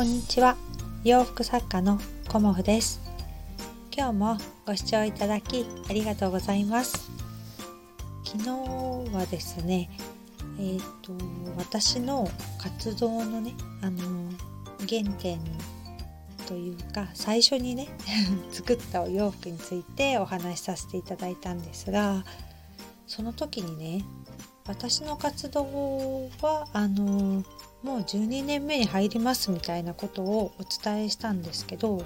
こんにちは。洋服作家のコモフです。今日もご視聴いただきありがとうございます。昨日はですねえーと、私の活動のねあの原点というか最初にね 作ったお洋服についてお話しさせていただいたんですがその時にね私の活動はあのもう12年目に入りますみたいなことをお伝えしたんですけど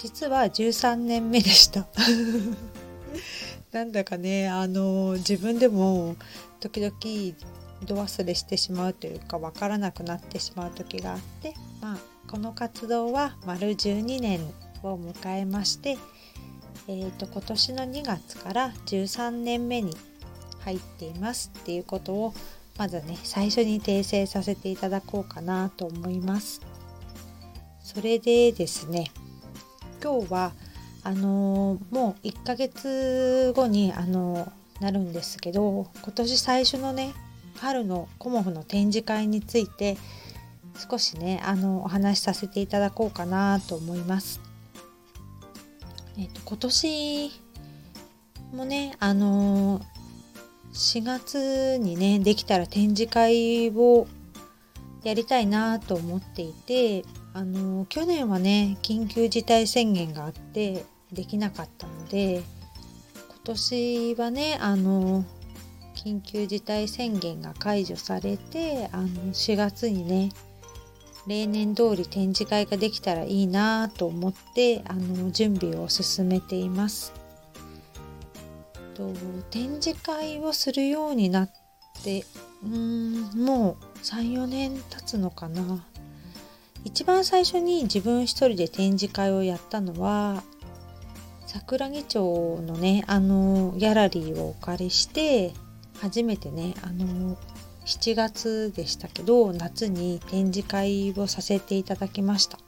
実は13年目でした。なんだかねあの自分でも時々度忘れしてしまうというか分からなくなってしまう時があってまあこの活動は丸12年を迎えまして、えーと今年の2月から13年目に入っていますっていうことをまずね最初に訂正させていただこうかなと思いますそれでですね今日はあのー、もう1ヶ月後にあのー、なるんですけど今年最初のね春のコモフの展示会について少しねあのお話しさせていただこうかなと思います。えっと、今年もねあの4月にねできたら展示会をやりたいなと思っていてあの去年はね緊急事態宣言があってできなかったので今年はねあの緊急事態宣言が解除されてあの4月にね例年通り展示会ができたらいいなと思ってあの準備を進めています。と展示会をするようになってうんもう34年経つのかな。一番最初に自分一人で展示会をやったのは桜木町のねあのギャラリーをお借りして初めてねあの7月でしたけど夏に展示会をさせていただきました。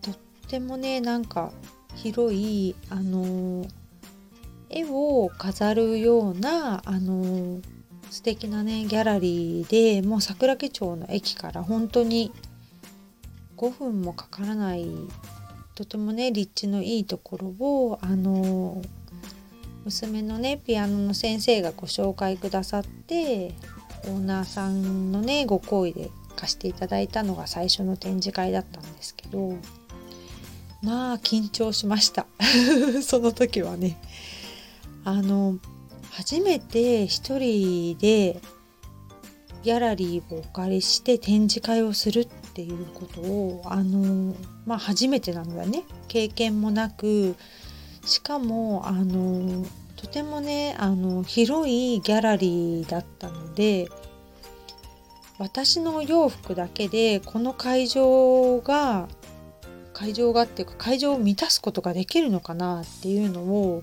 とってもねなんか広いあの絵を飾るようなあの素敵なねギャラリーでもう桜木町の駅から本当に5分もかからないとてもね立地のいいところをあの娘のねピアノの先生がご紹介くださってオーナーさんのねご好意で貸していただいたのが最初の展示会だったんですけどまあ緊張しました。その時はね。あの初めて一人でギャラリーをお借りして展示会をするっていうことをあのまあ初めてなのだね。経験もなくしかもあのとてもねあの広いギャラリーだったので私の洋服だけでこの会場が会場がっていうか会場を満たすことができるのかなっていうのを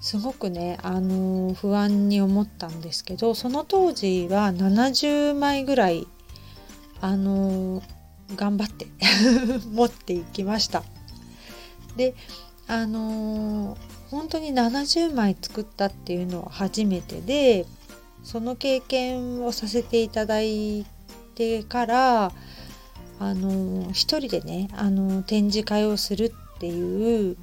すごくね、あの不安に思ったんですけどその当時は70枚ぐらい、あの頑張って 持っていきました。であの本当に70枚作ったっていうのは初めてでその経験をさせていただいてからあの一人でねあの展示会をするっていう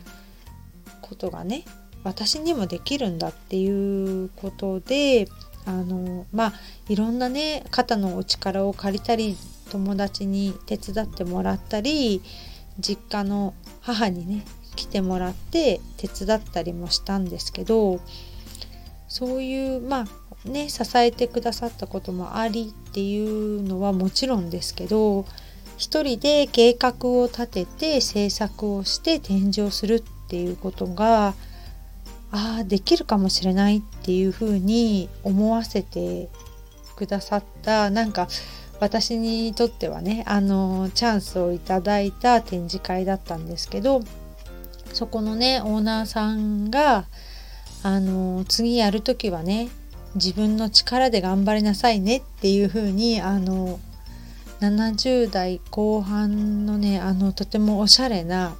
ことがね私にもできるんだっていうことであのまあいろんなね肩のお力を借りたり友達に手伝ってもらったり実家の母にね来てもらって手伝ったりもしたんですけどそういうまあね支えてくださったこともありっていうのはもちろんですけど一人で計画を立てて制作をして展示をするっていうことがああできるかもしれないっていうふうに思わせてくださったなんか私にとってはねあのチャンスをいただいた展示会だったんですけどそこのねオーナーさんがあの次やる時はね自分の力で頑張りなさいねっていう風にあの70代後半のねあのとてもおしゃれな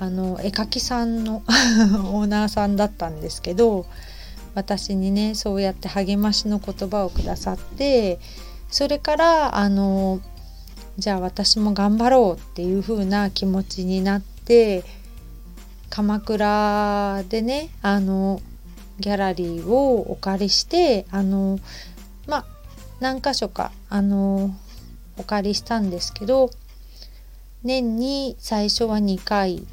あの絵描きさんの オーナーさんだったんですけど私にねそうやって励ましの言葉をくださってそれからあのじゃあ私も頑張ろうっていう風な気持ちになって鎌倉でねあのギャラリーをお借りしてあのまあ何箇所かあのお借りしたんですけど年に最初は2回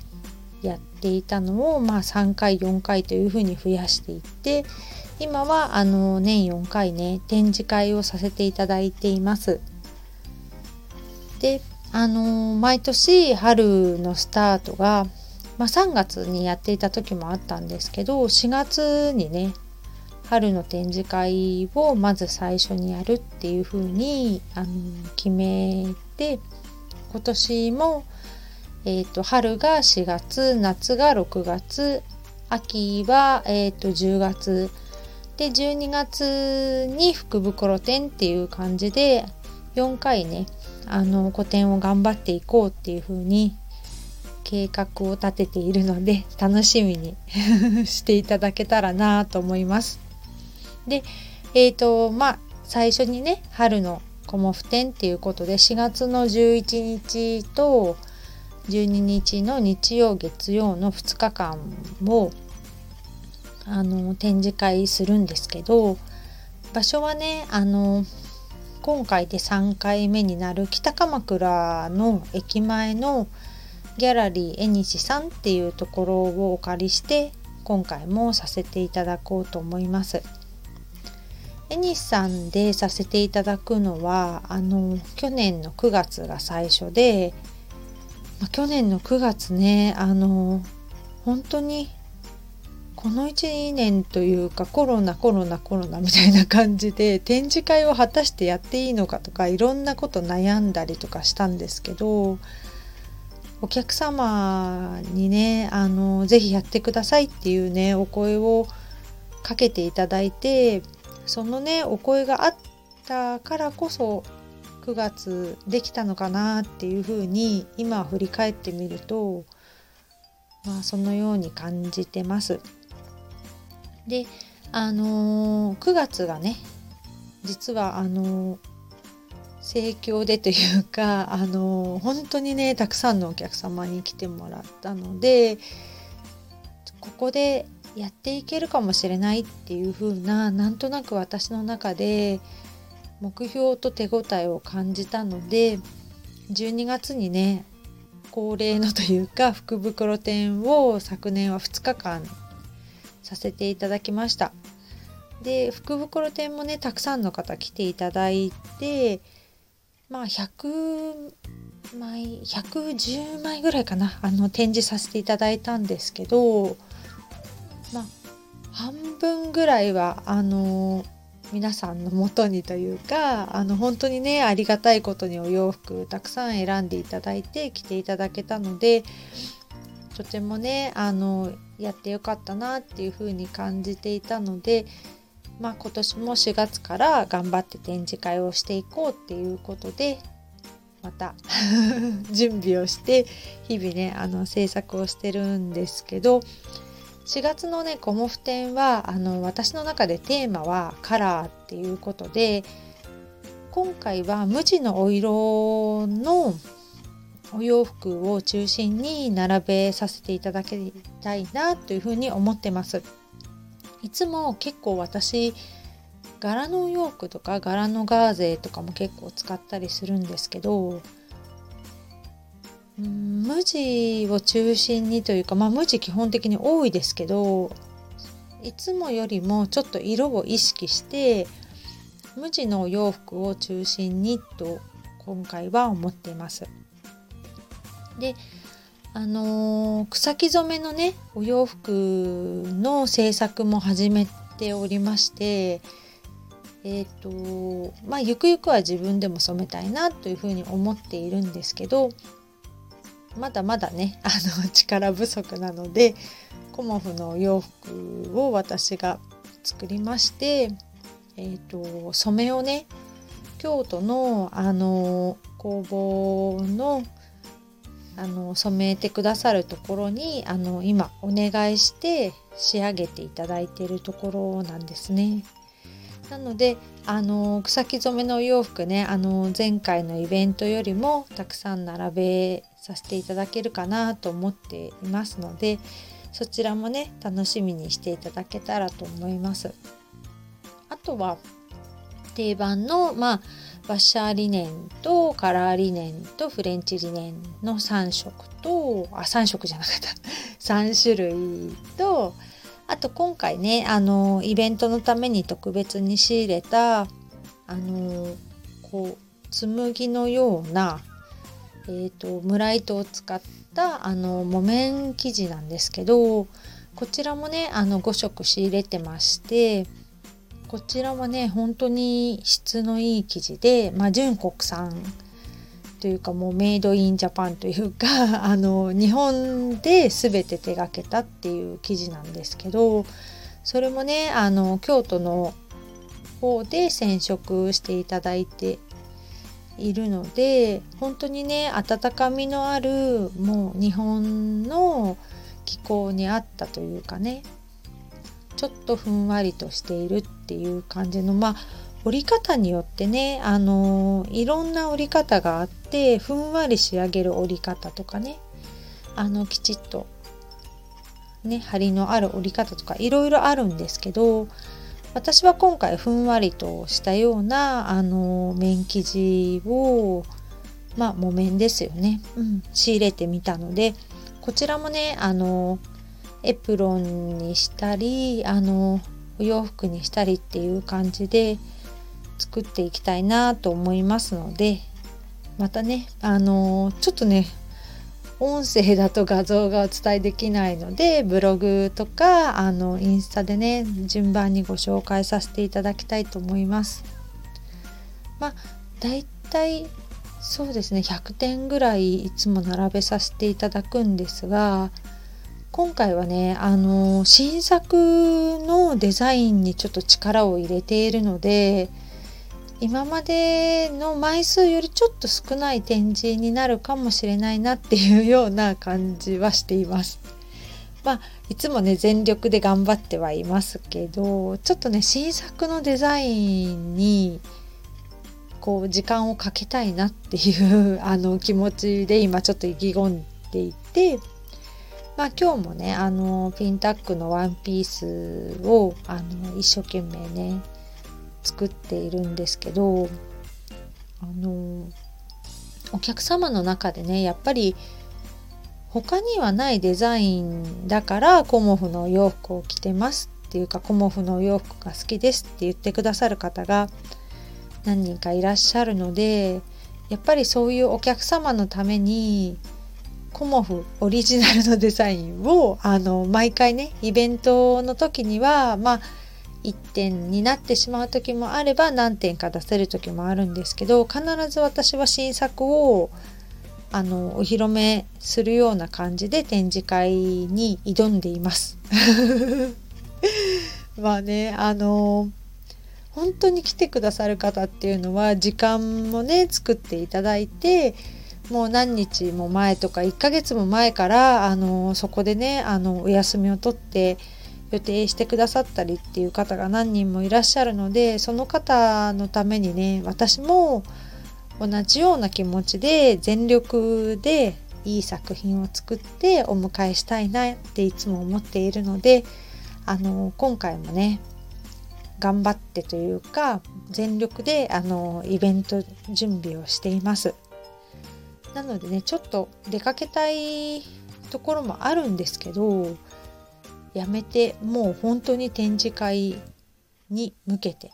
やっていたのを、まあ、3回4回というふうに増やしていって今はあの年4回ね展示会をさせていただいています。であの毎年春のスタートが、まあ、3月にやっていた時もあったんですけど4月にね春の展示会をまず最初にやるっていう風にあの決めて今年も、えーと、春が4月夏が6月秋は、えーと、10月で12月に福袋展っていう感じで4回ねあの個展を頑張っていこうっていう風に計画を立てているので楽しみに していただけたらなと思います。でえっ、ー、とまあ最初にね春のコモフ展っていうことで4月の11日と12日の日曜月曜の2日間をあの展示会するんですけど場所はねあの今回で3回目になる北鎌倉の駅前のギャラリーえにしさんっていうところをお借りして今回もさせていただこうと思います。エニスさんでさせていただくのはあの去年の9月が最初で、まあ、去年の9月ねあの本当にこの12年というかコロナコロナコロナみたいな感じで展示会を果たしてやっていいのかとかいろんなこと悩んだりとかしたんですけどお客様にねあのぜひやってくださいっていうねお声をかけていただいてそのねお声があったからこそ9月できたのかなっていうふうに今振り返ってみるとまあそのように感じてます。であのー、9月がね実はあのー、盛況でというかあの、本当にねたくさんのお客様に来てもらったのでここでやっていけるかもしれないっていう風ななんとなく私の中で目標と手応えを感じたので12月にね恒例のというか福袋展を昨年は2日間させていただきました。で福袋展もねたくさんの方来ていただいてまあ100枚110枚ぐらいかなあの展示させていただいたんですけどまあ半分ぐらいはあの皆さんのもとにというかあの本当にねありがたいことにお洋服たくさん選んでいただいて着ていただけたのでとてもねあのやってよかったなっていうふうに感じていたので、まあ、今年も4月から頑張って展示会をしていこうっていうことでまた 準備をして日々ねあの制作をしてるんですけど4月のねコモフ展はあの私の中でテーマはカラーっていうことで今回は無地のお色のお洋服を中心に並べさせていただきたいなというふうに思ってます。いつも結構私柄のお洋服とか柄のガーゼとかも結構使ったりするんですけど無地を中心にというか、まあ、無地基本的に多いですけどいつもよりもちょっと色を意識して無地のお洋服を中心にと今回は思っています。であのー、草木染めのねお洋服の制作も始めておりましてえっ、ー、とまあゆくゆくは自分でも染めたいなというふうに思っているんですけどまだまだねあの力不足なのでコモフの洋服を私が作りまして、えーと、染めをね京都のあの工房のあの染めてくださるところにあの今お願いして仕上げていただいているところなんですね。なのであの草木染めのお洋服ねあの前回のイベントよりもたくさん並べさせていただけるかなと思っていますのでそちらもね楽しみにしていただけたらと思います。あとは定番のまあワッシャーリネンとカラーリネンとフレンチリネンの3色とあ3色じゃなかった 3種類とあと今回ねあのイベントのために特別に仕入れたあのこう紬のような、えーと、村糸を使ったあの木綿生地なんですけどこちらもねあの5色仕入れてましてこちらはね本当に質のいい生地で、まあ、純国産というかもうメイドインジャパンというか あの日本で全て手がけたっていう生地なんですけどそれもねあの京都の方で染色していただいているので本当にね温かみのあるもう日本の気候に合ったというかねちょっとふんわりとしているっていう感じのまあ折り方によってねあのいろんな折り方があってふんわり仕上げる折り方とかねあのきちっとね張りのある折り方とかいろいろあるんですけど私は今回ふんわりとしたようなあの綿生地をまあ木綿ですよね、うん、仕入れてみたのでこちらもねあのエプロンにしたりあのお洋服にしたりっていう感じで作っていきたいなと思いますのでまたねあのちょっとね音声だと画像がお伝えできないのでブログとかあのインスタでね順番にご紹介させていただきたいと思います。まあだいたいそうですね100点ぐらいいつも並べさせていただくんですが今回はねあの新作のデザインにちょっと力を入れているので今までの枚数よりちょっと少ない展示になるかもしれないなっていうような感じはしています。まあ、いつもね全力で頑張ってはいますけどちょっとね新作のデザインにこう時間をかけたいなっていう あの気持ちで今ちょっと意気込んでいて、まあ、今日もねあのピンタックのワンピースをあの一生懸命ね作っているんですけどあのお客様の中でねやっぱり他にはないデザインだからコモフのお洋服を着てますっていうかコモフのお洋服が好きですって言ってくださる方が何人かいらっしゃるのでやっぱりそういうお客様のためにコモフオリジナルのデザインをあの毎回ねイベントの時にはまあ1点になってしまう時もあれば何点か出せる時もあるんですけど必ず私は新作をあのお披露目するような感じで展示会に挑んでいます。まあねあの本当に来てくださる方っていうのは時間もね作っていただいてもう何日も前とか1ヶ月も前からあのそこでねあのお休みを取って予定してくださったりっていう方が何人もいらっしゃるのでその方のためにね私も同じような気持ちで全力でいい作品を作ってお迎えしたいなっていつも思っているのであの今回もね頑張ってというか全力であのイベント準備をしています。なのでねちょっと出かけたいところもあるんですけどやめてもう本当に展示会に向けて、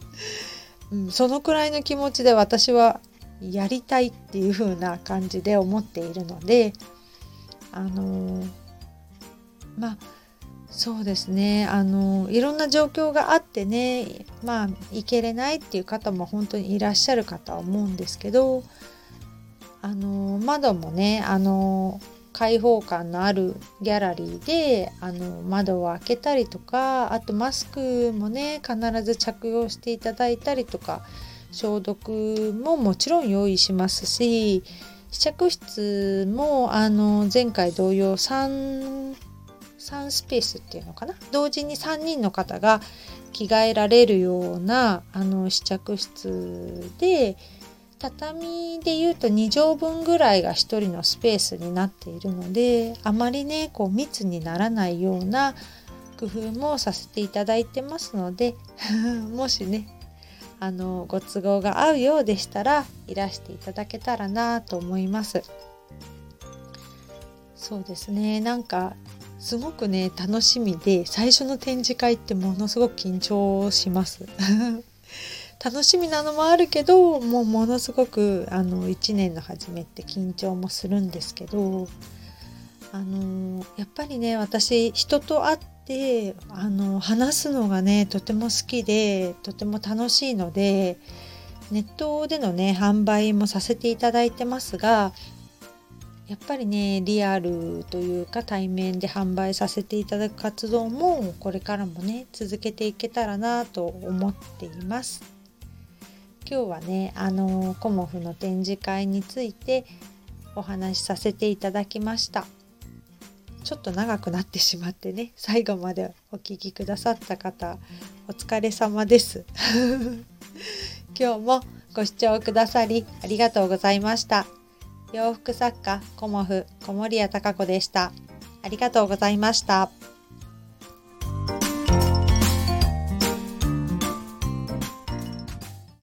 うん、そのくらいの気持ちで私はやりたいっていう風な感じで思っているのであのー、まあそうですね。あのいろんな状況があってねまあ行けれないっていう方も本当にいらっしゃるかとは思うんですけどあの窓もねあの開放感のあるギャラリーであの窓を開けたりとかあとマスクもね必ず着用していただいたりとか消毒ももちろん用意しますし試着室もあの前回同様 3, 3スペースっていうのかな？同時に3人の方が着替えられるようなあの試着室で畳でいうと2畳分ぐらいが1人のスペースになっているのであまりねこう密にならないような工夫もさせていただいてますので もしねあのご都合が合うようでしたらいらしていただけたらなと思います。そうですね。なんかすごくね楽しみで最初の展示会ってものすごく緊張します。楽しみなのもあるけどもうものすごくあの1年の初めって緊張もするんですけどあのやっぱりね私人と会ってあの話すのがねとても好きでとても楽しいのでネットでのね販売もさせていただいてますがやっぱりねリアルというか対面で販売させていただく活動もこれからもね続けていけたらなと思っています。今日はねあのコモフの展示会についてお話しさせていただきました。ちょっと長くなってしまってね最後までお聴きくださった方お疲れ様です。今日もご視聴くださりありがとうございました。洋服作家コモフ小森屋隆子でした。ありがとうございました。